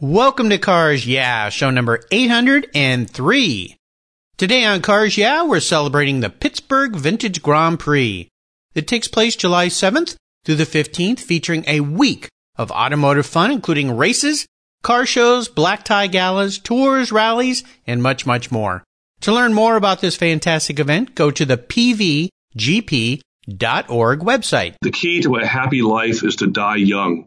Welcome to Cars Yeah, show number 803. Today on Cars Yeah, we're celebrating the Pittsburgh Vintage Grand Prix. It takes place July 7th through the 15th, featuring a week of automotive fun, including races, car shows, black tie galas, tours, rallies, and much, much more. To learn more about this fantastic event, go to the pvgp.org website. The key to a happy life is to die young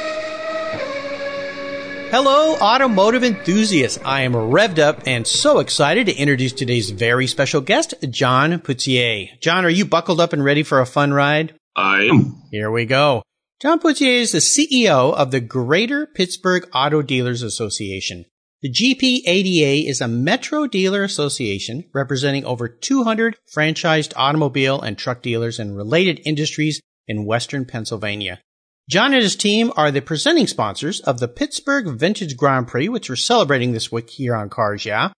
Hello, automotive enthusiasts. I am revved up and so excited to introduce today's very special guest, John Putzier. John, are you buckled up and ready for a fun ride? I am. Here we go. John Putzier is the CEO of the Greater Pittsburgh Auto Dealers Association. The GPADA is a metro dealer association representing over 200 franchised automobile and truck dealers and related industries in western Pennsylvania. John and his team are the presenting sponsors of the Pittsburgh Vintage Grand Prix, which we're celebrating this week here on Cars Yeah.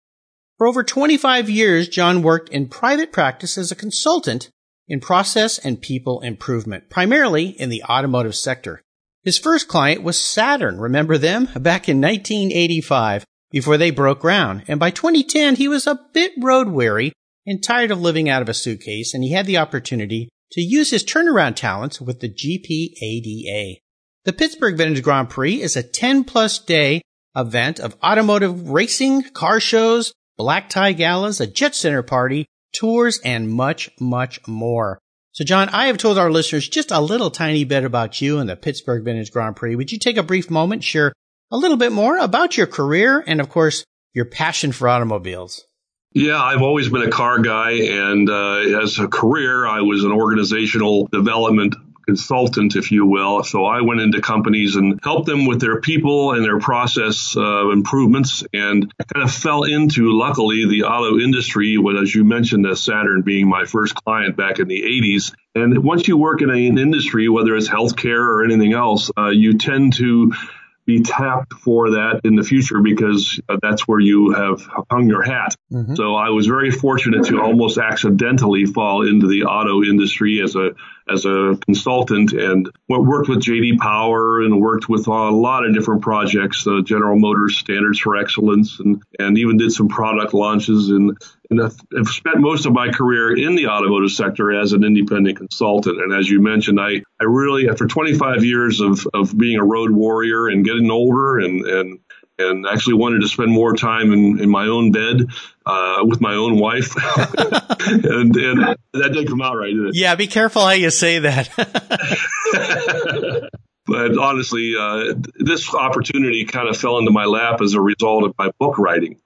For over 25 years, John worked in private practice as a consultant in process and people improvement, primarily in the automotive sector. His first client was Saturn. Remember them? Back in 1985, before they broke ground. And by 2010, he was a bit road weary and tired of living out of a suitcase, and he had the opportunity to use his turnaround talents with the GPADA. The Pittsburgh Vintage Grand Prix is a 10 plus day event of automotive racing, car shows, black tie galas, a jet center party, tours, and much, much more. So, John, I have told our listeners just a little tiny bit about you and the Pittsburgh Vintage Grand Prix. Would you take a brief moment, share a little bit more about your career and, of course, your passion for automobiles? Yeah, I've always been a car guy, and uh, as a career, I was an organizational development consultant, if you will. So I went into companies and helped them with their people and their process uh, improvements. And kind of fell into, luckily, the auto industry, with, as you mentioned, the Saturn being my first client back in the 80s. And once you work in an industry, whether it's healthcare or anything else, uh, you tend to be tapped for that in the future because uh, that's where you have hung your hat. Mm-hmm. So I was very fortunate to almost accidentally fall into the auto industry as a as a consultant and worked with JD Power and worked with a lot of different projects, uh, General Motors Standards for Excellence, and and even did some product launches and and I've spent most of my career in the automotive sector as an independent consultant. And as you mentioned, I, I really, after 25 years of, of being a road warrior and getting older and, and, and actually wanted to spend more time in, in my own bed uh, with my own wife. and, and that didn't come out right, did it? Yeah, be careful how you say that. but honestly, uh, this opportunity kind of fell into my lap as a result of my book writing.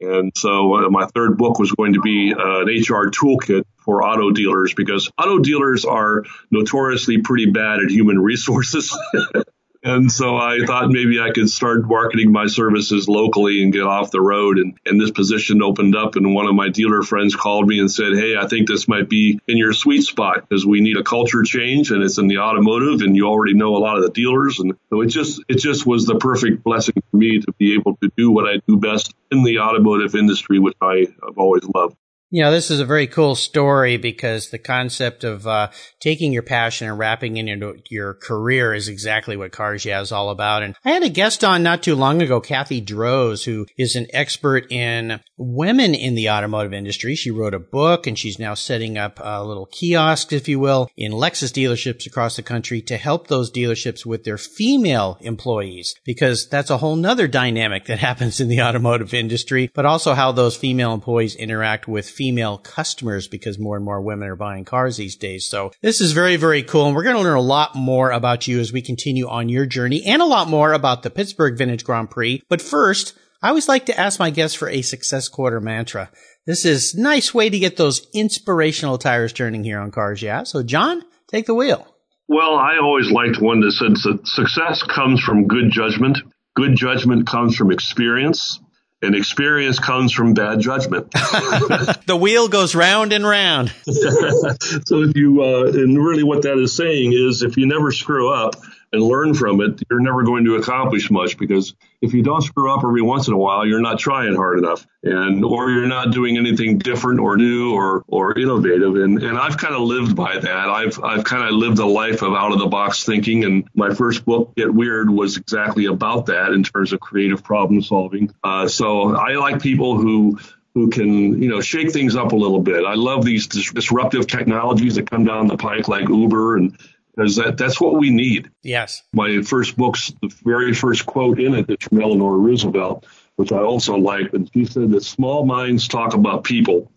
And so uh, my third book was going to be uh, an HR toolkit for auto dealers because auto dealers are notoriously pretty bad at human resources. And so I thought maybe I could start marketing my services locally and get off the road. And, and this position opened up and one of my dealer friends called me and said, Hey, I think this might be in your sweet spot because we need a culture change and it's in the automotive and you already know a lot of the dealers. And so it just, it just was the perfect blessing for me to be able to do what I do best in the automotive industry, which I have always loved. You know, this is a very cool story because the concept of uh, taking your passion and wrapping it into your career is exactly what Cars Yeah is all about. And I had a guest on not too long ago, Kathy Droz, who is an expert in women in the automotive industry. She wrote a book and she's now setting up a little kiosks, if you will, in Lexus dealerships across the country to help those dealerships with their female employees because that's a whole nother dynamic that happens in the automotive industry, but also how those female employees interact with female customers because more and more women are buying cars these days. So this is very, very cool. And we're going to learn a lot more about you as we continue on your journey and a lot more about the Pittsburgh Vintage Grand Prix. But first, I always like to ask my guests for a success quarter mantra. This is nice way to get those inspirational tires turning here on Cars Yeah. So John, take the wheel. Well, I always liked one that said that success comes from good judgment. Good judgment comes from experience and experience comes from bad judgment. the wheel goes round and round. so if you, uh, and really what that is saying is if you never screw up, and learn from it, you're never going to accomplish much because if you don't screw up every once in a while, you're not trying hard enough and or you're not doing anything different or new or or innovative. And and I've kind of lived by that. I've I've kind of lived a life of out of the box thinking and my first book, Get Weird, was exactly about that in terms of creative problem solving. Uh, so I like people who who can, you know, shake things up a little bit. I love these dis- disruptive technologies that come down the pike like Uber and because that, that's what we need. Yes. My first book's the very first quote in it is from Eleanor Roosevelt, which I also like. And she said that small minds talk about people,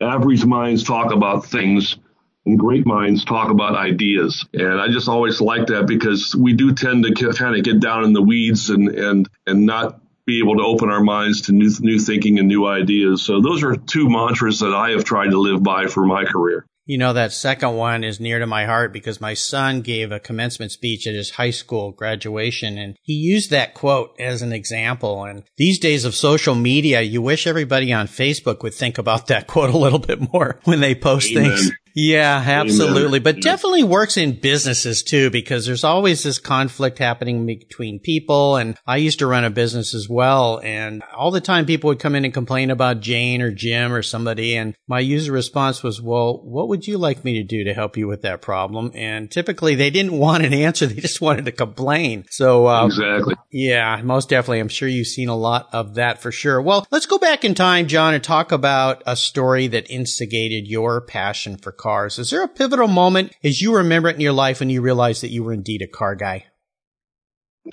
average minds talk about things, and great minds talk about ideas. And I just always like that because we do tend to kind of get down in the weeds and, and, and not be able to open our minds to new, new thinking and new ideas. So those are two mantras that I have tried to live by for my career. You know, that second one is near to my heart because my son gave a commencement speech at his high school graduation and he used that quote as an example. And these days of social media, you wish everybody on Facebook would think about that quote a little bit more when they post Amen. things. Yeah, absolutely. But definitely works in businesses too, because there's always this conflict happening between people. And I used to run a business as well. And all the time people would come in and complain about Jane or Jim or somebody. And my user response was, well, what would you like me to do to help you with that problem? And typically they didn't want an answer. They just wanted to complain. So, uh, exactly. Yeah, most definitely. I'm sure you've seen a lot of that for sure. Well, let's go back in time, John, and talk about a story that instigated your passion for cars. Is there a pivotal moment as you remember it in your life when you realized that you were indeed a car guy?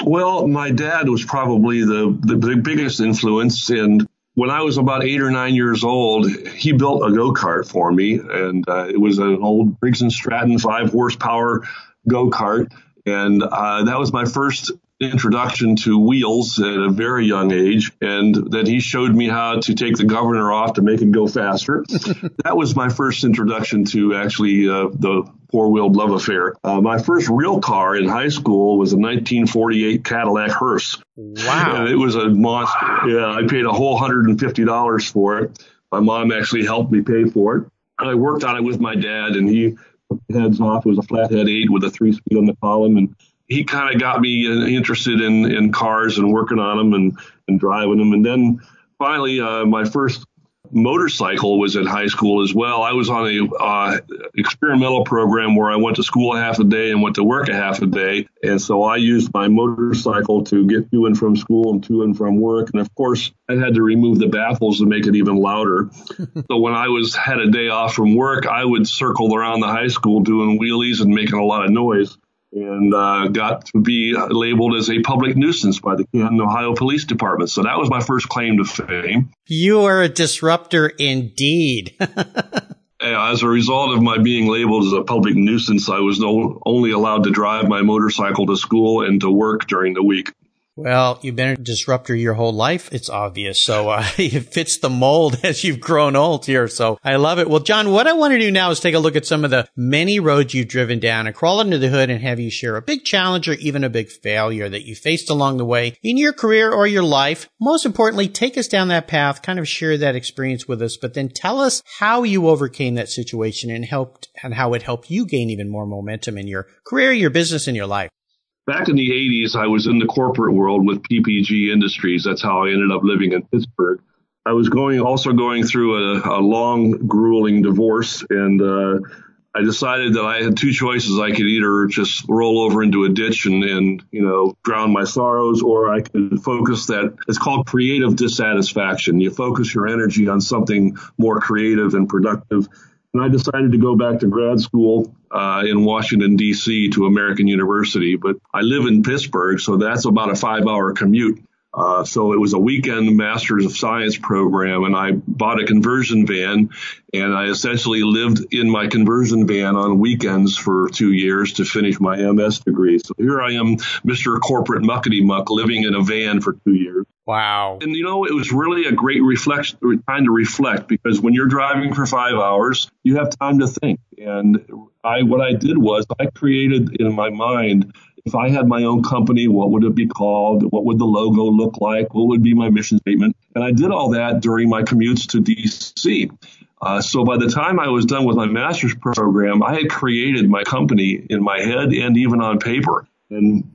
Well, my dad was probably the, the, the biggest influence. And when I was about eight or nine years old, he built a go kart for me. And uh, it was an old Briggs and Stratton five horsepower go kart. And uh, that was my first introduction to wheels at a very young age and that he showed me how to take the governor off to make it go faster. that was my first introduction to actually uh, the four-wheeled love affair. Uh, my first real car in high school was a 1948 Cadillac hearse. Wow. And it was a monster. Yeah, I paid a whole $150 for it. My mom actually helped me pay for it. I worked on it with my dad and he heads off. It was a flathead eight with a three speed on the column and he kind of got me interested in, in cars and working on them and, and driving them. And then finally, uh, my first motorcycle was in high school as well. I was on a uh, experimental program where I went to school half a day and went to work a half a day, and so I used my motorcycle to get to and from school and to and from work. And of course, I had to remove the baffles to make it even louder. so when I was had a day off from work, I would circle around the high school doing wheelies and making a lot of noise and uh, got to be labeled as a public nuisance by the Canton, Ohio Police Department. So that was my first claim to fame. You are a disruptor indeed. as a result of my being labeled as a public nuisance, I was no, only allowed to drive my motorcycle to school and to work during the week. Well, you've been a disruptor your whole life. It's obvious. So uh, it fits the mold as you've grown old here. So I love it. Well, John, what I want to do now is take a look at some of the many roads you've driven down and crawl under the hood and have you share a big challenge or even a big failure that you faced along the way in your career or your life. Most importantly, take us down that path, kind of share that experience with us, but then tell us how you overcame that situation and helped and how it helped you gain even more momentum in your career, your business, and your life back in the 80s, I was in the corporate world with PPG Industries. That's how I ended up living in Pittsburgh. I was going also going through a, a long, grueling divorce, and uh, I decided that I had two choices. I could either just roll over into a ditch and, and you know drown my sorrows, or I could focus that. It's called creative dissatisfaction. You focus your energy on something more creative and productive and I decided to go back to grad school uh, in Washington, D.C. to American University. But I live in Pittsburgh, so that's about a five hour commute. Uh, so it was a weekend Masters of Science program, and I bought a conversion van, and I essentially lived in my conversion van on weekends for two years to finish my MS degree. So here I am, Mr. Corporate Muckety Muck, living in a van for two years. Wow. And you know, it was really a great reflection, time to reflect because when you're driving for five hours, you have time to think. And I, what I did was I created in my mind if I had my own company, what would it be called? What would the logo look like? What would be my mission statement? And I did all that during my commutes to DC. Uh, so by the time I was done with my master's program, I had created my company in my head and even on paper. And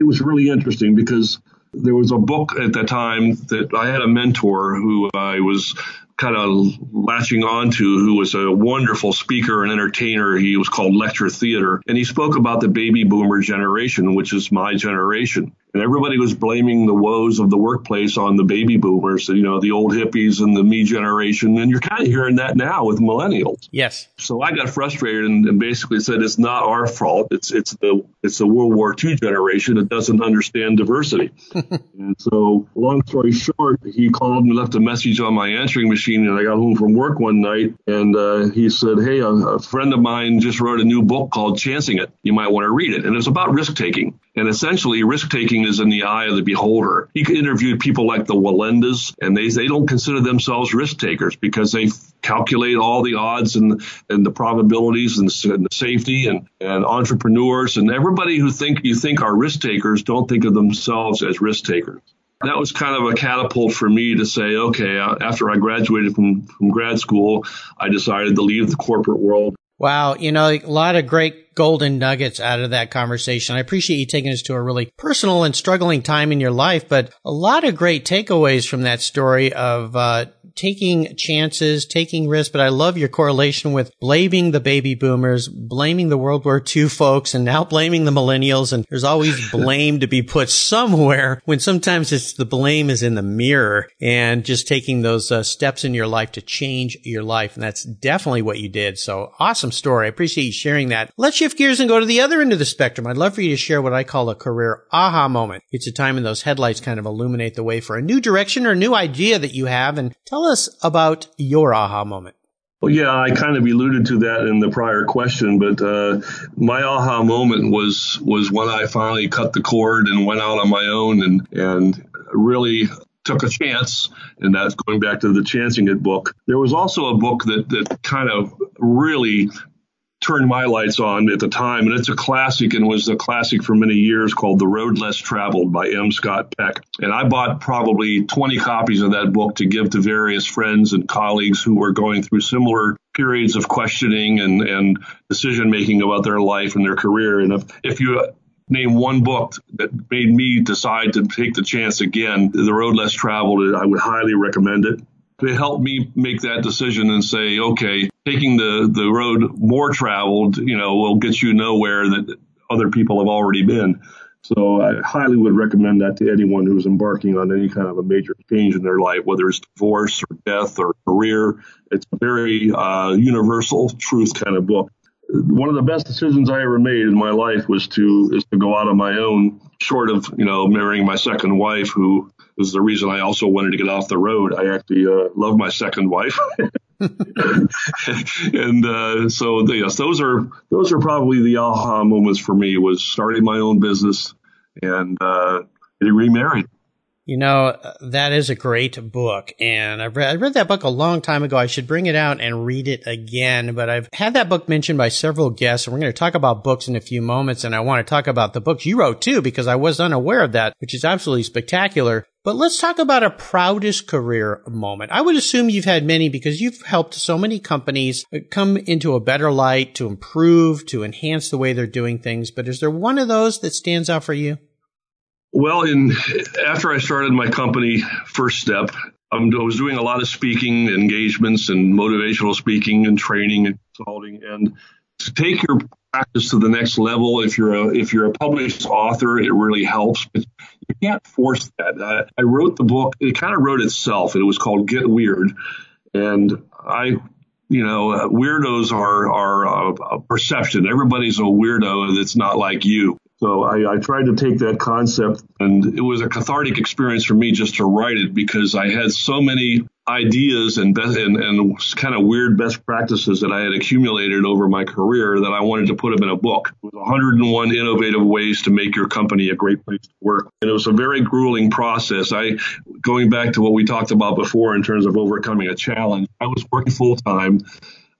it was really interesting because there was a book at that time that I had a mentor who I was kind of latching on to who was a wonderful speaker and entertainer. He was called Lecture Theater. And he spoke about the baby boomer generation, which is my generation. And everybody was blaming the woes of the workplace on the baby boomers, you know, the old hippies and the me generation. And you're kind of hearing that now with millennials. Yes. So I got frustrated and, and basically said it's not our fault. It's it's the it's the World War II generation that doesn't understand diversity. and so, long story short, he called and left a message on my answering machine. And I got home from work one night and uh, he said, "Hey, a, a friend of mine just wrote a new book called Chancing It. You might want to read it." And it's about risk taking. And essentially, risk taking is in the eye of the beholder. He interviewed people like the Walendas, and they, they don't consider themselves risk takers because they calculate all the odds and, and the probabilities and the, and the safety and, and entrepreneurs. And everybody who think you think are risk takers don't think of themselves as risk takers that was kind of a catapult for me to say, okay, uh, after I graduated from, from grad school, I decided to leave the corporate world Wow, you know, a lot of great golden nuggets out of that conversation. I appreciate you taking us to a really personal and struggling time in your life, but a lot of great takeaways from that story of uh, taking chances, taking risks, but I love your correlation with blaming the baby boomers, blaming the World War II folks, and now blaming the millennials. And there's always blame to be put somewhere when sometimes it's the blame is in the mirror and just taking those uh, steps in your life to change your life. And that's definitely what you did. So awesome story. I appreciate you sharing that. Let's shift gears and go to the other end of the spectrum. I'd love for you to share what I call a career aha moment. It's a time when those headlights kind of illuminate the way for a new direction or a new idea that you have and tell us about your aha moment. Well, yeah, I kind of alluded to that in the prior question, but uh, my aha moment was was when I finally cut the cord and went out on my own and and really took a chance, and that's going back to the Chancing It book. There was also a book that that kind of really turned my lights on at the time, and it's a classic and was a classic for many years called The Road Less Traveled by M. Scott Peck. And I bought probably 20 copies of that book to give to various friends and colleagues who were going through similar periods of questioning and, and decision making about their life and their career. And if, if you uh, name one book that made me decide to take the chance again, The Road Less Traveled, I would highly recommend it. It help me make that decision and say, okay, taking the, the road more traveled, you know, will get you nowhere that other people have already been. So I highly would recommend that to anyone who's embarking on any kind of a major change in their life, whether it's divorce or death or career. It's a very uh, universal truth kind of book. One of the best decisions I ever made in my life was to is to go out on my own, short of you know marrying my second wife, who was the reason I also wanted to get off the road. I actually uh, love my second wife. and uh, so yes, those are those are probably the aha moments for me. Was starting my own business and uh, getting remarried. You know, uh, that is a great book. And I've read, I read that book a long time ago. I should bring it out and read it again. But I've had that book mentioned by several guests. And we're going to talk about books in a few moments. And I want to talk about the books you wrote too, because I was unaware of that, which is absolutely spectacular. But let's talk about a proudest career moment. I would assume you've had many because you've helped so many companies uh, come into a better light to improve, to enhance the way they're doing things. But is there one of those that stands out for you? Well, in after I started my company, First Step, um, I was doing a lot of speaking engagements and motivational speaking and training and consulting. And to take your practice to the next level, if you're a if you're a published author, it really helps. But you can't force that. I, I wrote the book; it kind of wrote itself. It was called Get Weird, and I you know, uh, weirdos are are a, perception. Everybody's a weirdo that's not like you. So I, I, tried to take that concept, and it was a cathartic experience for me just to write it because I had so many ideas and best, and, and kind of weird best practices that I had accumulated over my career that I wanted to put them in a book. It was 101 innovative ways to make your company a great place to work, and it was a very grueling process. I, going back to what we talked about before in terms of overcoming a challenge, I was working full time.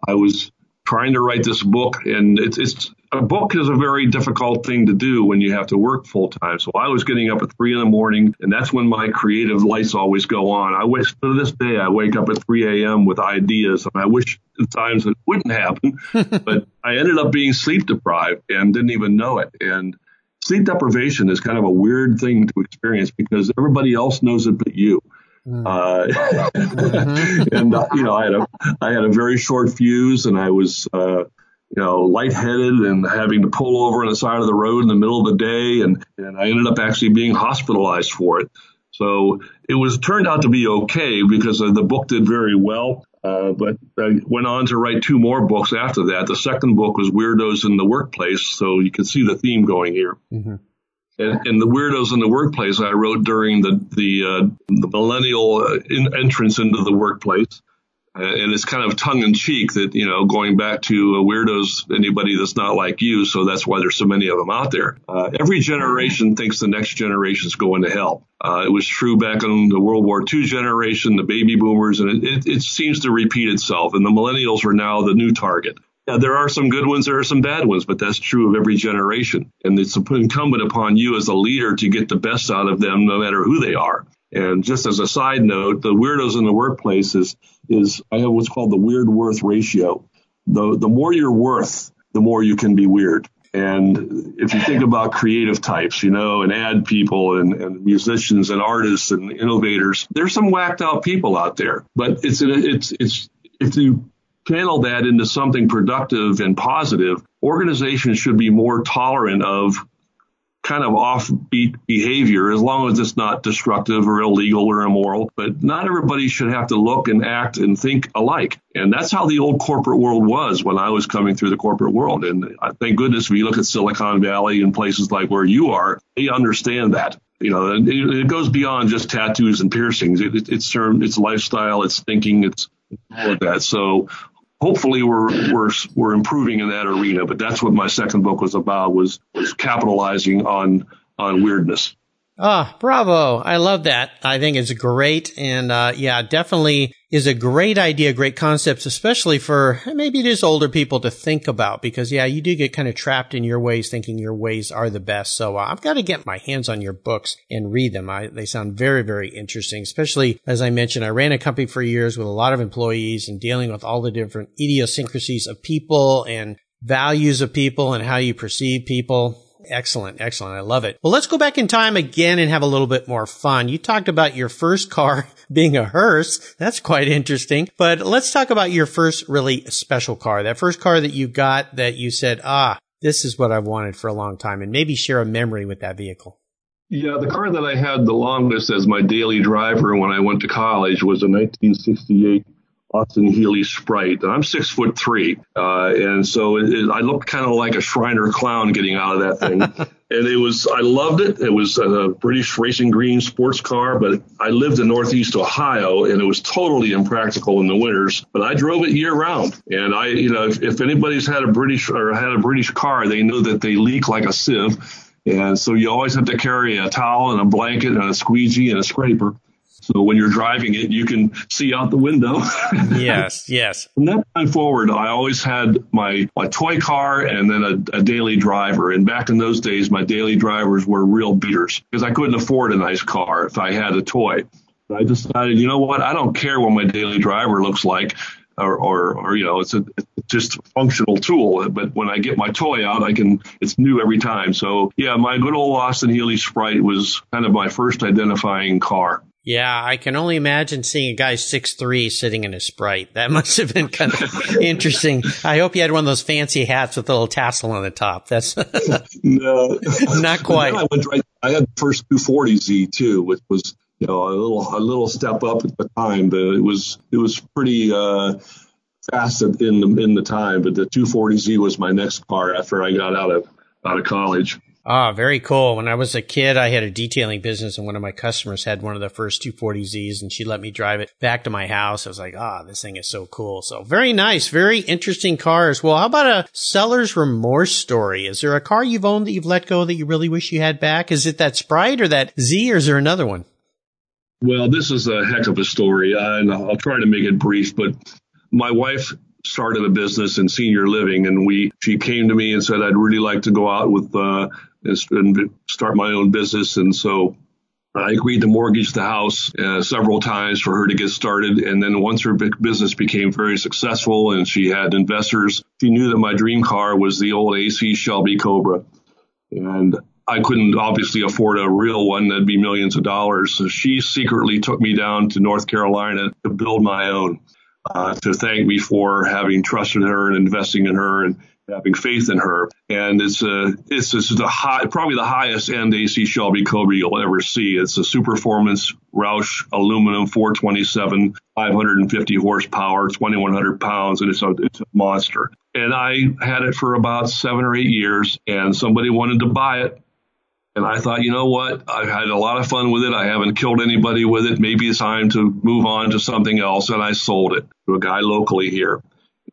I was trying to write this book, and it's, it's a book is a very difficult thing to do when you have to work full time. So I was getting up at three in the morning, and that's when my creative lights always go on. I wish to this day I wake up at 3 a.m. with ideas, and I wish at times it wouldn't happen, but I ended up being sleep deprived and didn't even know it. And sleep deprivation is kind of a weird thing to experience because everybody else knows it but you. Mm. Uh, mm-hmm. and uh, you know, I had a I had a very short fuse, and I was uh, you know, lightheaded and having to pull over on the side of the road in the middle of the day. And, and I ended up actually being hospitalized for it. So it was turned out to be okay because the book did very well. Uh, but I went on to write two more books after that. The second book was Weirdos in the Workplace. So you can see the theme going here. Mm-hmm. And, and, the weirdos in the workplace I wrote during the the, uh, the millennial uh, in, entrance into the workplace. Uh, and it's kind of tongue in cheek that, you know, going back to uh, weirdos, anybody that's not like you. So that's why there's so many of them out there. Uh, every generation thinks the next generation is going to hell. Uh, it was true back in the World War II generation, the baby boomers, and it, it, it seems to repeat itself. And the millennials are now the new target. Yeah, there are some good ones, there are some bad ones, but that's true of every generation. And it's incumbent upon you as a leader to get the best out of them, no matter who they are. And just as a side note, the weirdos in the workplace is, is I have what's called the weird worth ratio. The, the more you're worth, the more you can be weird. And if you think about creative types, you know, and ad people and, and musicians and artists and innovators, there's some whacked out people out there. But it's, it's, it's, if you channel that into something productive and positive, organizations should be more tolerant of kind of offbeat behavior as long as it's not destructive or illegal or immoral. But not everybody should have to look and act and think alike. And that's how the old corporate world was when I was coming through the corporate world. And thank goodness if you look at Silicon Valley and places like where you are, they understand that. You know, it, goes beyond just tattoos and piercings. It, it, it's it's lifestyle, it's thinking, it's all of that. So hopefully we're we're we're improving in that arena. But that's what my second book was about was was capitalizing on on weirdness. Ah, oh, bravo. I love that. I think it's great. And, uh, yeah, definitely is a great idea, great concepts, especially for maybe it is older people to think about because, yeah, you do get kind of trapped in your ways thinking your ways are the best. So uh, I've got to get my hands on your books and read them. I, they sound very, very interesting, especially as I mentioned, I ran a company for years with a lot of employees and dealing with all the different idiosyncrasies of people and values of people and how you perceive people Excellent. Excellent. I love it. Well, let's go back in time again and have a little bit more fun. You talked about your first car being a hearse. That's quite interesting. But let's talk about your first really special car. That first car that you got that you said, ah, this is what I've wanted for a long time and maybe share a memory with that vehicle. Yeah, the car that I had the longest as my daily driver when I went to college was a 1968 Austin Healey Sprite. And I'm six foot three. Uh, and so it, it, I looked kind of like a Shriner clown getting out of that thing. and it was, I loved it. It was a British racing green sports car, but I lived in Northeast Ohio and it was totally impractical in the winters, but I drove it year round. And I, you know, if, if anybody's had a British or had a British car, they know that they leak like a sieve. And so you always have to carry a towel and a blanket and a squeegee and a scraper. So when you're driving it, you can see out the window. yes, yes. From that time forward, I always had my, my toy car and then a, a daily driver. And back in those days, my daily drivers were real beaters because I couldn't afford a nice car if I had a toy. I decided, you know what? I don't care what my daily driver looks like. Or, or, or, you know, it's a it's just a functional tool. But when I get my toy out, I can, it's new every time. So yeah, my good old Austin Healey Sprite was kind of my first identifying car. Yeah, I can only imagine seeing a guy six three sitting in a sprite. That must have been kind of interesting. I hope you had one of those fancy hats with a little tassel on the top. That's no, not quite. I, went right, I had the first 240Z too, which was you know a little a little step up at the time, but it was it was pretty uh, fast in the in the time. But the 240Z was my next car after I got out of out of college. Ah, very cool. When I was a kid, I had a detailing business and one of my customers had one of the first 240Zs and she let me drive it back to my house. I was like, ah, this thing is so cool. So very nice, very interesting cars. Well, how about a seller's remorse story? Is there a car you've owned that you've let go that you really wish you had back? Is it that Sprite or that Z or is there another one? Well, this is a heck of a story and I'll try to make it brief, but my wife started a business in senior living, and we she came to me and said I'd really like to go out with uh, and start my own business, and so I agreed to mortgage the house uh, several times for her to get started. And then once her business became very successful and she had investors, she knew that my dream car was the old AC Shelby Cobra. And I couldn't obviously afford a real one that'd be millions of dollars. So she secretly took me down to North Carolina to build my own, uh, to thank me for having trusted her and investing in her and having faith in her. And it's a, it's, it's the high, probably the highest end AC Shelby Cobra you'll ever see. It's a Superformance Roush aluminum 427, 550 horsepower, 2100 pounds, and it's a, it's a monster. And I had it for about seven or eight years and somebody wanted to buy it. And I thought, you know what? I've had a lot of fun with it. I haven't killed anybody with it. Maybe it's time to move on to something else. And I sold it to a guy locally here.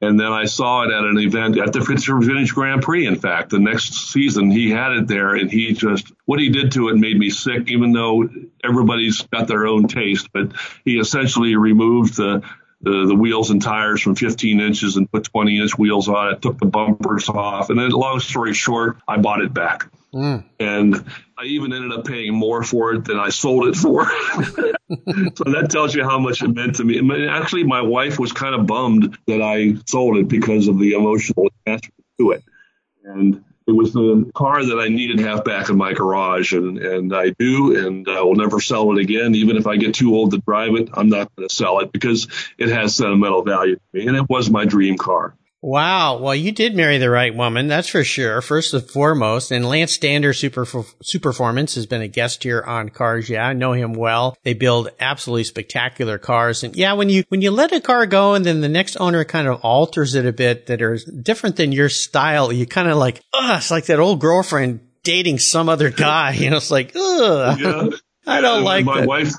And then I saw it at an event at the Pittsburgh Vintage Grand Prix. In fact, the next season he had it there and he just, what he did to it made me sick, even though everybody's got their own taste. But he essentially removed the, the, the wheels and tires from 15 inches and put 20 inch wheels on it, took the bumpers off. And then long story short, I bought it back. Mm. And I even ended up paying more for it than I sold it for. so that tells you how much it meant to me. Actually, my wife was kind of bummed that I sold it because of the emotional attachment to it. And it was the car that I needed have back in my garage, and, and I do, and I will never sell it again. Even if I get too old to drive it, I'm not going to sell it because it has sentimental value to me, and it was my dream car. Wow. Well, you did marry the right woman. That's for sure. First and foremost. And Lance Stander Super, Superformance has been a guest here on Cars. Yeah. I know him well. They build absolutely spectacular cars. And yeah, when you, when you let a car go and then the next owner kind of alters it a bit that are different than your style, you kind of like, ugh, it's like that old girlfriend dating some other guy. You know, it's like, ugh. Yeah. I don't like my that. wife.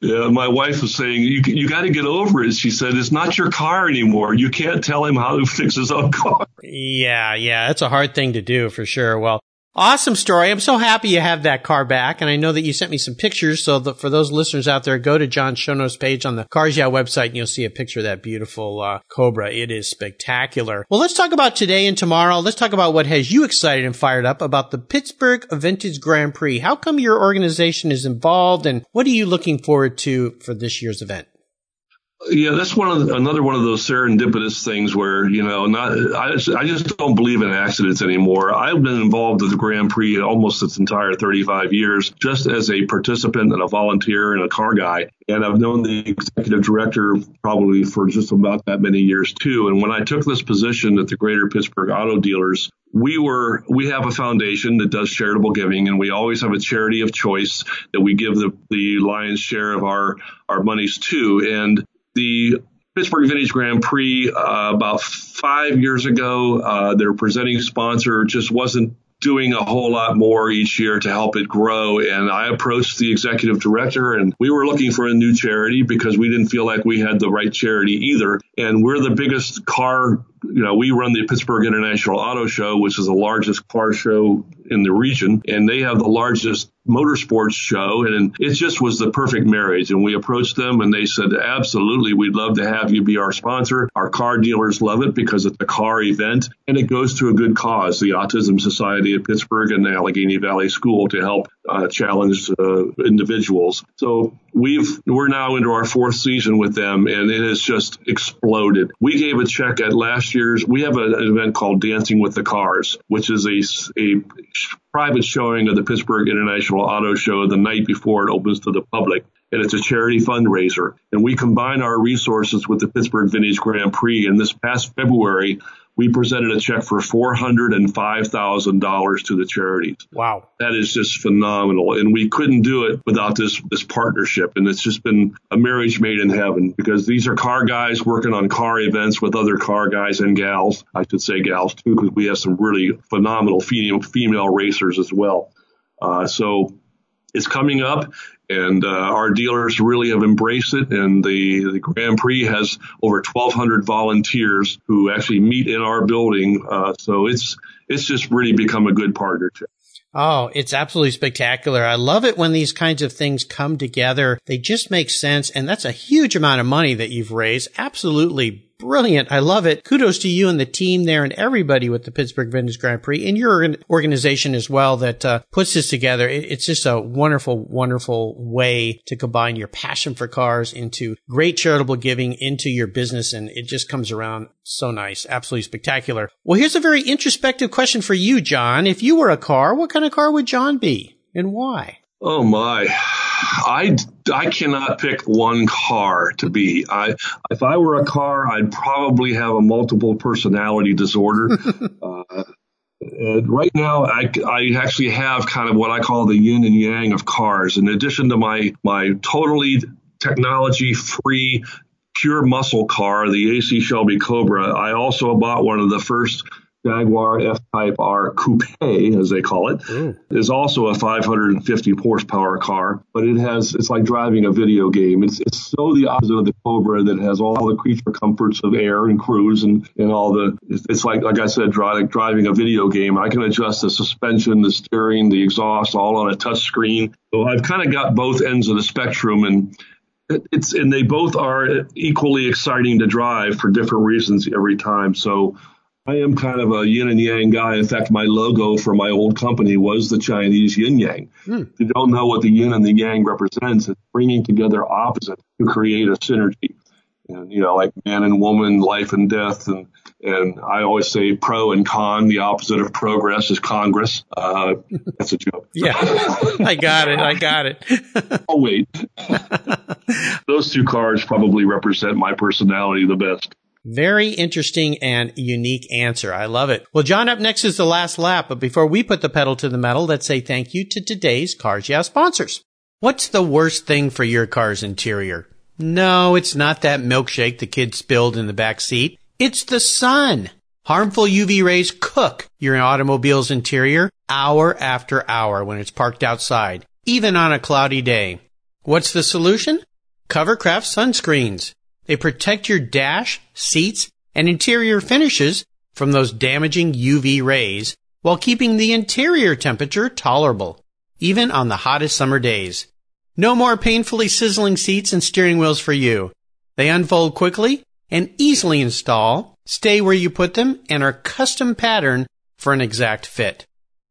Yeah, my wife was saying, you, you got to get over it. She said, it's not your car anymore. You can't tell him how to fix his own car. Yeah, yeah, it's a hard thing to do for sure. Well, Awesome story. I'm so happy you have that car back. And I know that you sent me some pictures. So that for those listeners out there, go to John's show notes page on the Cars Yeah website and you'll see a picture of that beautiful uh, Cobra. It is spectacular. Well, let's talk about today and tomorrow. Let's talk about what has you excited and fired up about the Pittsburgh Vintage Grand Prix. How come your organization is involved and what are you looking forward to for this year's event? Yeah, that's one of the, another one of those serendipitous things where you know, not I just, I just don't believe in accidents anymore. I've been involved with the Grand Prix almost its entire 35 years, just as a participant and a volunteer and a car guy. And I've known the executive director probably for just about that many years too. And when I took this position at the Greater Pittsburgh Auto Dealers, we were we have a foundation that does charitable giving and we always have a charity of choice that we give the, the lion's share of our our monies to and the Pittsburgh Vintage Grand Prix uh, about five years ago. Uh, their presenting sponsor just wasn't doing a whole lot more each year to help it grow. And I approached the executive director and we were looking for a new charity because we didn't feel like we had the right charity either. And we're the biggest car, you know, we run the Pittsburgh International Auto Show, which is the largest car show in the region. And they have the largest motorsports show and it just was the perfect marriage. And we approached them and they said, absolutely, we'd love to have you be our sponsor. Our car dealers love it because it's a car event and it goes to a good cause, the Autism Society of Pittsburgh and the Allegheny Valley School to help uh, challenge uh, individuals. So we've, we're now into our fourth season with them and it has just exploded. We gave a check at last year's, we have an event called Dancing with the Cars, which is a, a private showing of the Pittsburgh International Auto Show the night before it opens to the public. And it's a charity fundraiser. And we combine our resources with the Pittsburgh Vintage Grand Prix. And this past February, we presented a check for $405,000 to the charities. Wow. That is just phenomenal. And we couldn't do it without this, this partnership. And it's just been a marriage made in heaven because these are car guys working on car events with other car guys and gals. I should say gals too, because we have some really phenomenal female, female racers as well. Uh, so it's coming up and uh, our dealers really have embraced it. And the, the Grand Prix has over 1,200 volunteers who actually meet in our building. Uh, so it's it's just really become a good partnership. Oh, it's absolutely spectacular. I love it when these kinds of things come together. They just make sense. And that's a huge amount of money that you've raised. Absolutely brilliant. I love it. Kudos to you and the team there and everybody with the Pittsburgh Vintage Grand Prix and your organization as well that uh, puts this together. It's just a wonderful, wonderful way to combine your passion for cars into great charitable giving into your business. And it just comes around so nice. Absolutely spectacular. Well, here's a very introspective question for you, John. If you were a car, what kind of car would John be and why? Oh my. I, I cannot pick one car to be. I if I were a car, I'd probably have a multiple personality disorder. uh, right now, I, I actually have kind of what I call the yin and yang of cars. In addition to my my totally technology free pure muscle car, the AC Shelby Cobra, I also bought one of the first Jaguar F-Type R Coupe, as they call it, Ooh. is also a 550 horsepower car, but it has it's like driving a video game. It's it's so the opposite of the Cobra that has all the creature comforts of air and cruise and, and all the it's like like I said, driving driving a video game. I can adjust the suspension, the steering, the exhaust, all on a touch screen. So I've kind of got both ends of the spectrum and it's and they both are equally exciting to drive for different reasons every time. So I am kind of a yin and yang guy. In fact, my logo for my old company was the Chinese yin yang. Hmm. If you don't know what the yin and the yang represents, it's bringing together opposites to create a synergy. And, you know, like man and woman, life and death. And, and I always say pro and con. The opposite of progress is Congress. Uh, that's a joke. yeah. I got it. I got it. oh, wait. Those two cards probably represent my personality the best. Very interesting and unique answer. I love it. Well, John, up next is the last lap, but before we put the pedal to the metal, let's say thank you to today's Cars Yeah sponsors. What's the worst thing for your car's interior? No, it's not that milkshake the kid spilled in the back seat. It's the sun. Harmful UV rays cook your automobile's interior hour after hour when it's parked outside, even on a cloudy day. What's the solution? Covercraft sunscreens. They protect your dash, seats, and interior finishes from those damaging UV rays while keeping the interior temperature tolerable, even on the hottest summer days. No more painfully sizzling seats and steering wheels for you. They unfold quickly and easily install, stay where you put them, and are custom patterned for an exact fit.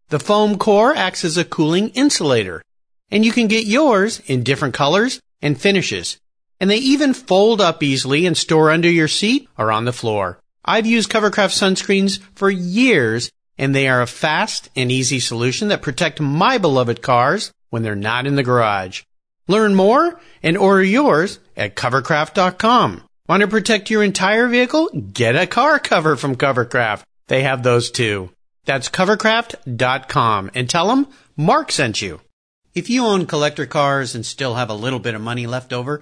The foam core acts as a cooling insulator, and you can get yours in different colors and finishes and they even fold up easily and store under your seat or on the floor. I've used Covercraft sunscreens for years and they are a fast and easy solution that protect my beloved cars when they're not in the garage. Learn more and order yours at covercraft.com. Want to protect your entire vehicle? Get a car cover from Covercraft. They have those too. That's covercraft.com and tell them Mark sent you. If you own collector cars and still have a little bit of money left over,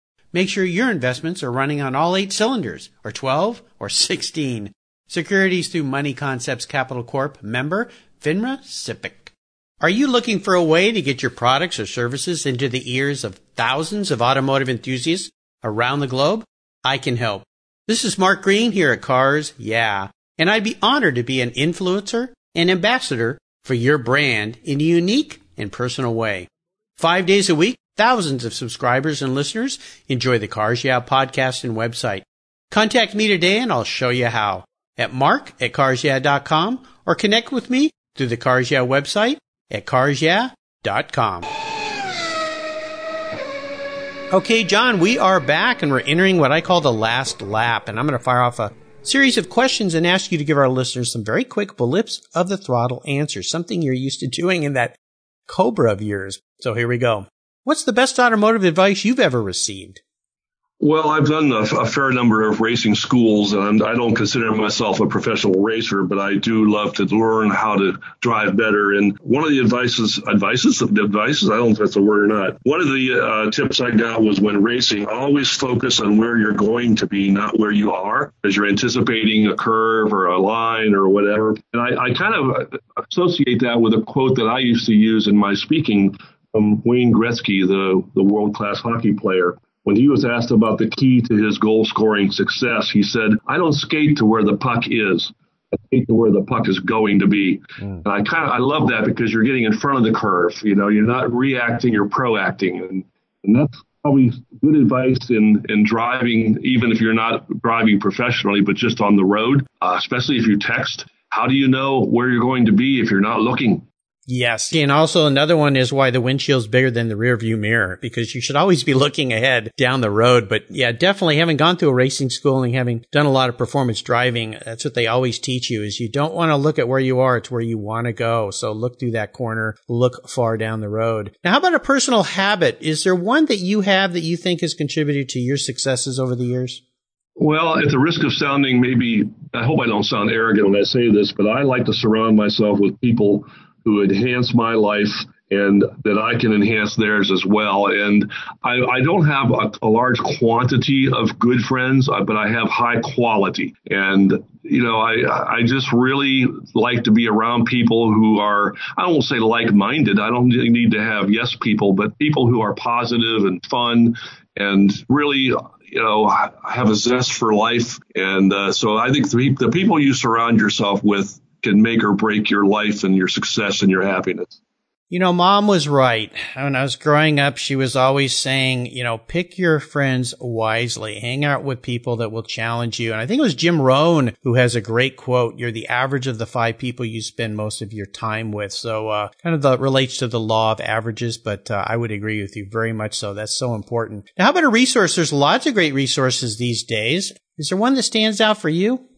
Make sure your investments are running on all eight cylinders, or 12, or 16. Securities through Money Concepts Capital Corp. Member, FINRA SIPC. Are you looking for a way to get your products or services into the ears of thousands of automotive enthusiasts around the globe? I can help. This is Mark Green here at Cars Yeah, and I'd be honored to be an influencer and ambassador for your brand in a unique and personal way. Five days a week, Thousands of subscribers and listeners enjoy the Cars Yeah podcast and website. Contact me today and I'll show you how at mark at carsyeah.com or connect with me through the Cars Yeah website at carsyeah.com. Okay, John, we are back and we're entering what I call the last lap and I'm going to fire off a series of questions and ask you to give our listeners some very quick blips of the throttle answers, something you're used to doing in that Cobra of yours. So here we go. What's the best automotive advice you've ever received? Well, I've done a, a, fair number of racing schools, and I don't consider myself a professional racer, but I do love to learn how to drive better. And one of the advices, advices, advices, I don't know if that's a word or not. One of the uh, tips I got was when racing, always focus on where you're going to be, not where you are, as you're anticipating a curve or a line or whatever. And I, I kind of associate that with a quote that I used to use in my speaking from Wayne Gretzky, the, the world class hockey player. When he was asked about the key to his goal scoring success, he said, I don't skate to where the puck is. I skate to where the puck is going to be. Mm. And I kind of, I love that because you're getting in front of the curve. You know, you're not reacting, you're proacting. And, and that's probably good advice in, in driving, even if you're not driving professionally, but just on the road, uh, especially if you text. How do you know where you're going to be if you're not looking? Yes. And also another one is why the windshield's bigger than the rear view mirror because you should always be looking ahead down the road. But yeah, definitely having gone through a racing school and having done a lot of performance driving, that's what they always teach you is you don't want to look at where you are. It's where you want to go. So look through that corner, look far down the road. Now, how about a personal habit? Is there one that you have that you think has contributed to your successes over the years? Well, at the risk of sounding maybe, I hope I don't sound arrogant when I say this, but I like to surround myself with people who enhance my life and that I can enhance theirs as well. And I, I don't have a, a, large quantity of good friends, uh, but I have high quality. And, you know, I, I just really like to be around people who are, I won't say like minded. I don't need to have yes people, but people who are positive and fun and really, you know, have a zest for life. And uh, so I think the, the people you surround yourself with can make or break your life and your success and your happiness. You know, mom was right. When I was growing up, she was always saying, you know, pick your friends wisely. Hang out with people that will challenge you. And I think it was Jim Rohn who has a great quote. You're the average of the five people you spend most of your time with. So, uh, kind of the, relates to the law of averages, but uh, I would agree with you very much so. That's so important. Now, how about a resource? There's lots of great resources these days. Is there one that stands out for you?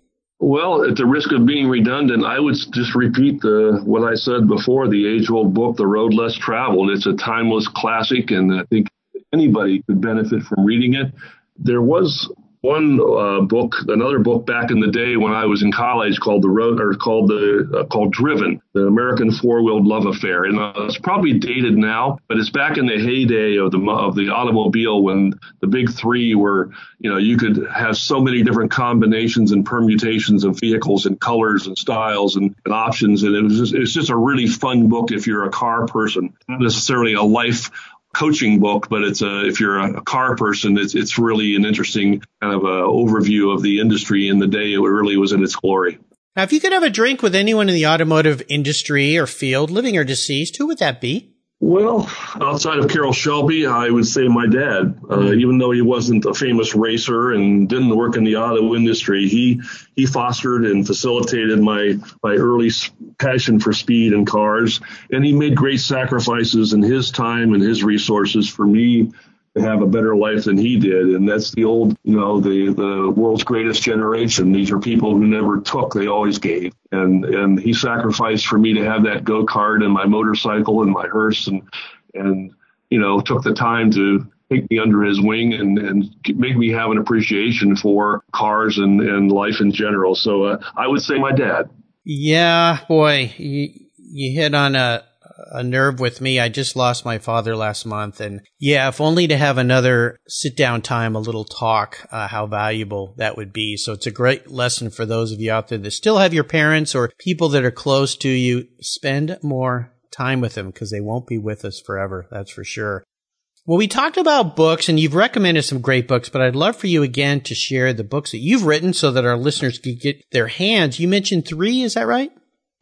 Well, at the risk of being redundant, I would just repeat the what I said before: the age-old book, "The Road Less Traveled." It's a timeless classic, and I think anybody could benefit from reading it. There was one uh, book, another book back in the day when I was in college called the road or called the uh, called Driven, the American four-wheeled love affair, and uh, it's probably dated now, but it's back in the heyday of the of the automobile when the big three were, you know, you could have so many different combinations and permutations of vehicles and colors and styles and, and options, and it was just, it's just a really fun book if you're a car person, not necessarily a life coaching book, but it's a if you're a car person, it's it's really an interesting kind of a overview of the industry in the day it really was in its glory. Now, if you could have a drink with anyone in the automotive industry or field, living or deceased, who would that be? Well, outside of Carroll Shelby, I would say my dad. Uh, mm-hmm. even though he wasn't a famous racer and didn't work in the auto industry, he he fostered and facilitated my my early passion for speed and cars, and he made great sacrifices in his time and his resources for me have a better life than he did. And that's the old, you know, the, the world's greatest generation. These are people who never took, they always gave. And, and he sacrificed for me to have that go kart and my motorcycle and my hearse and, and, you know, took the time to take me under his wing and, and make me have an appreciation for cars and, and life in general. So uh, I would say my dad. Yeah, boy, you, you hit on a, a nerve with me. I just lost my father last month. And yeah, if only to have another sit down time, a little talk, uh, how valuable that would be. So it's a great lesson for those of you out there that still have your parents or people that are close to you. Spend more time with them because they won't be with us forever. That's for sure. Well, we talked about books and you've recommended some great books, but I'd love for you again to share the books that you've written so that our listeners could get their hands. You mentioned three, is that right?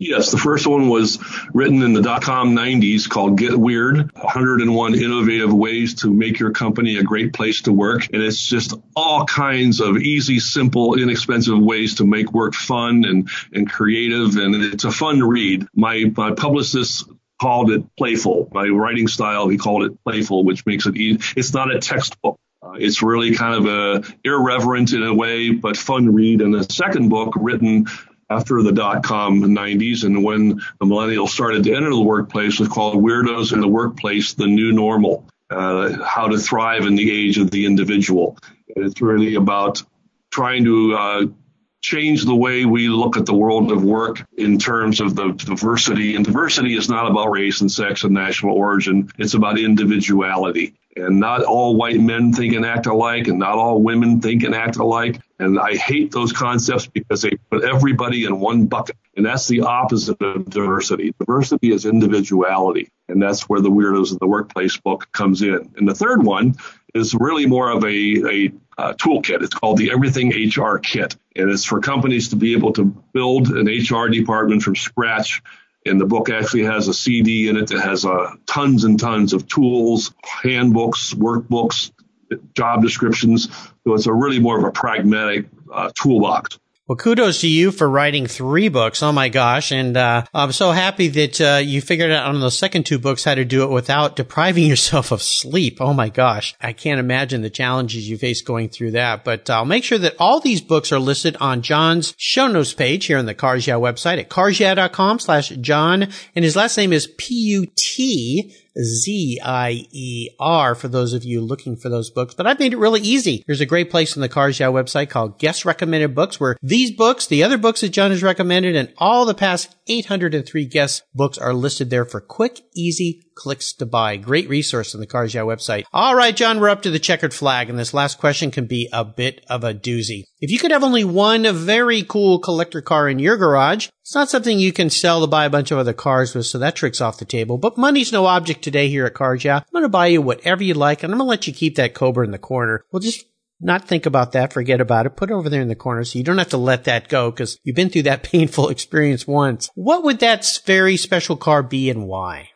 Yes, the first one was written in the dot com 90s called Get Weird 101 Innovative Ways to Make Your Company a Great Place to Work. And it's just all kinds of easy, simple, inexpensive ways to make work fun and, and creative. And it's a fun read. My, my publicist called it playful. My writing style, he called it playful, which makes it easy. It's not a textbook. Uh, it's really kind of a irreverent in a way, but fun read. And the second book written after the dot com 90s and when the millennials started to enter the workplace was called Weirdos in the Workplace, the New Normal. Uh, how to thrive in the age of the individual. It's really about trying to uh, change the way we look at the world of work in terms of the diversity. And diversity is not about race and sex and national origin. It's about individuality. And not all white men think and act alike, and not all women think and act alike. And I hate those concepts because they put everybody in one bucket. And that's the opposite of diversity. Diversity is individuality. And that's where the Weirdos of the Workplace book comes in. And the third one is really more of a, a uh, toolkit. It's called the Everything HR Kit. And it's for companies to be able to build an HR department from scratch and the book actually has a CD in it that has uh, tons and tons of tools, handbooks, workbooks, job descriptions. So it's a really more of a pragmatic uh, toolbox. Well, kudos to you for writing three books. Oh my gosh. And, uh, I'm so happy that, uh, you figured out on those second two books how to do it without depriving yourself of sleep. Oh my gosh. I can't imagine the challenges you face going through that, but I'll make sure that all these books are listed on John's show notes page here on the Cars Yeah website at carsyeah.com slash John. And his last name is P-U-T Z-I-E-R for those of you looking for those books. But I've made it really easy. There's a great place on the Cars website called Guest Recommended Books where these books, the other books that John has recommended, and all the past 803 guest books are listed there for quick, easy clicks to buy. Great resource on the Cars Yeah website. All right, John, we're up to the checkered flag, and this last question can be a bit of a doozy. If you could have only one very cool collector car in your garage, it's not something you can sell to buy a bunch of other cars with, so that trick's off the table. But money's no object today here at Cars Yeah. I'm going to buy you whatever you like, and I'm going to let you keep that Cobra in the corner. We'll just not think about that, forget about it, put it over there in the corner so you don't have to let that go because you've been through that painful experience once. What would that very special car be and why?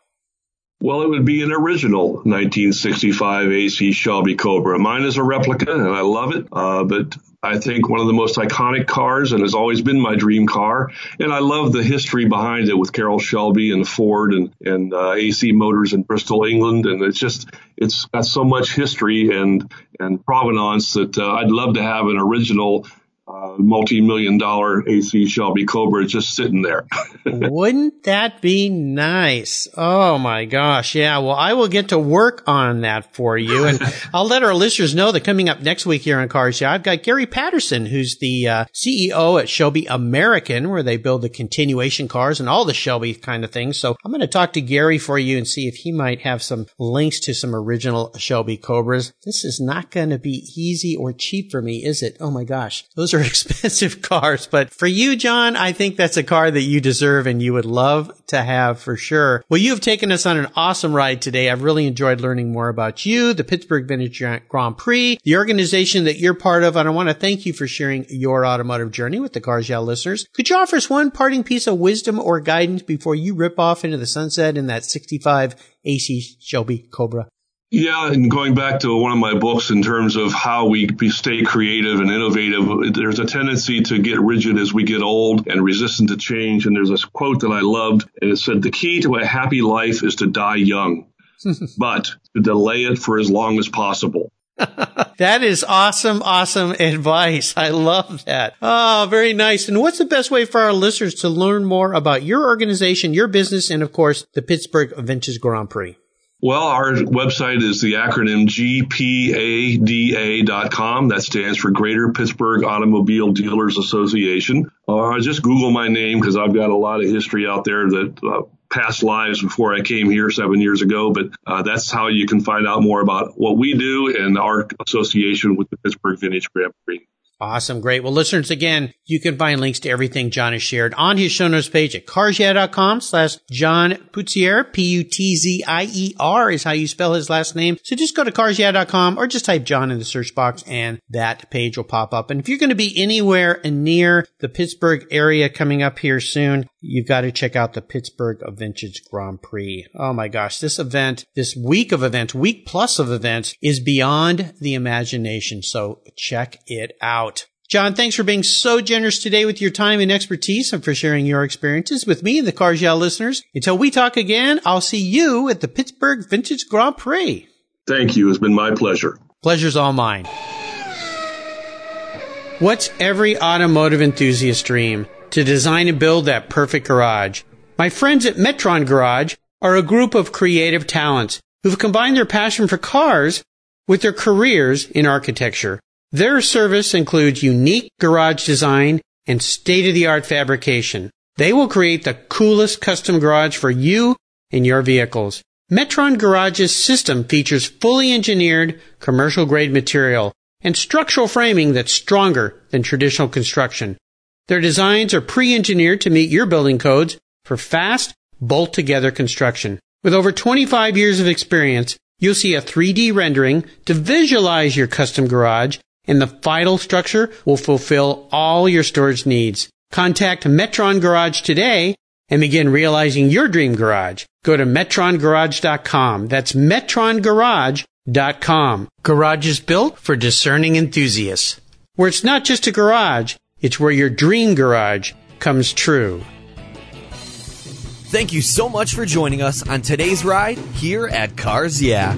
Well, it would be an original 1965 AC Shelby Cobra. Mine is a replica, and I love it. Uh, but I think one of the most iconic cars, and has always been my dream car. And I love the history behind it with Carroll Shelby and Ford and and uh, AC Motors in Bristol, England. And it's just it's got so much history and and provenance that uh, I'd love to have an original uh, multi-million dollar AC Shelby Cobra just sitting there. Wouldn't that be nice? Oh my gosh. Yeah. Well, I will get to work on that for you. And I'll let our listeners know that coming up next week here on Cars Yeah, I've got Gary Patterson, who's the uh, CEO at Shelby American, where they build the continuation cars and all the Shelby kind of things. So I'm going to talk to Gary for you and see if he might have some links to some original Shelby Cobras. This is not going to be easy or cheap for me, is it? Oh my gosh. Those are expensive cars, but for you, John, I think that's a car that you deserve and you would love to have for sure. Well, you have taken us on an awesome ride today. I've really enjoyed learning more about you, the Pittsburgh Vintage Grand Prix, the organization that you're part of, and I want to thank you for sharing your automotive journey with the Cars Yeah listeners. Could you offer us one parting piece of wisdom or guidance before you rip off into the sunset in that 65 AC Shelby Cobra? Yeah, and going back to one of my books in terms of how we stay creative and innovative, there's a tendency to get rigid as we get old and resistant to change. And there's a quote that I loved, and it said, The key to a happy life is to die young, but to delay it for as long as possible. that is awesome, awesome advice. I love that. Oh, very nice. And what's the best way for our listeners to learn more about your organization, your business, and of course, the Pittsburgh Vintage Grand Prix? Well, our website is the acronym GPADA.com. That stands for Greater Pittsburgh Automobile Dealers Association. Uh, just Google my name because I've got a lot of history out there that uh, past lives before I came here seven years ago. But uh, that's how you can find out more about what we do and our association with the Pittsburgh Vintage Grand Prix. Awesome. Great. Well, listeners, again, you can find links to everything John has shared on his show notes page at carsyeah.com slash John Putzier. P-U-T-Z-I-E-R is how you spell his last name. So just go to carsyeah.com or just type John in the search box and that page will pop up. And if you're going to be anywhere near the Pittsburgh area coming up here soon, you've got to check out the Pittsburgh Vintage Grand Prix. Oh my gosh. This event, this week of events, week plus of events is beyond the imagination. So check it out. John, thanks for being so generous today with your time and expertise and for sharing your experiences with me and the Cars Yeah listeners. Until we talk again, I'll see you at the Pittsburgh Vintage Grand Prix. Thank you. It's been my pleasure. Pleasure's all mine. What's every automotive enthusiast dream? To design and build that perfect garage. My friends at Metron Garage are a group of creative talents who've combined their passion for cars with their careers in architecture. Their service includes unique garage design and state-of-the-art fabrication. They will create the coolest custom garage for you and your vehicles. Metron Garage's system features fully engineered commercial grade material and structural framing that's stronger than traditional construction. Their designs are pre-engineered to meet your building codes for fast, bolt together construction. With over 25 years of experience, you'll see a 3D rendering to visualize your custom garage and the final structure will fulfill all your storage needs. Contact Metron Garage today and begin realizing your dream garage. Go to metrongarage.com. That's metrongarage.com. Garage is built for discerning enthusiasts. Where it's not just a garage, it's where your dream garage comes true. Thank you so much for joining us on today's ride here at Cars Yeah.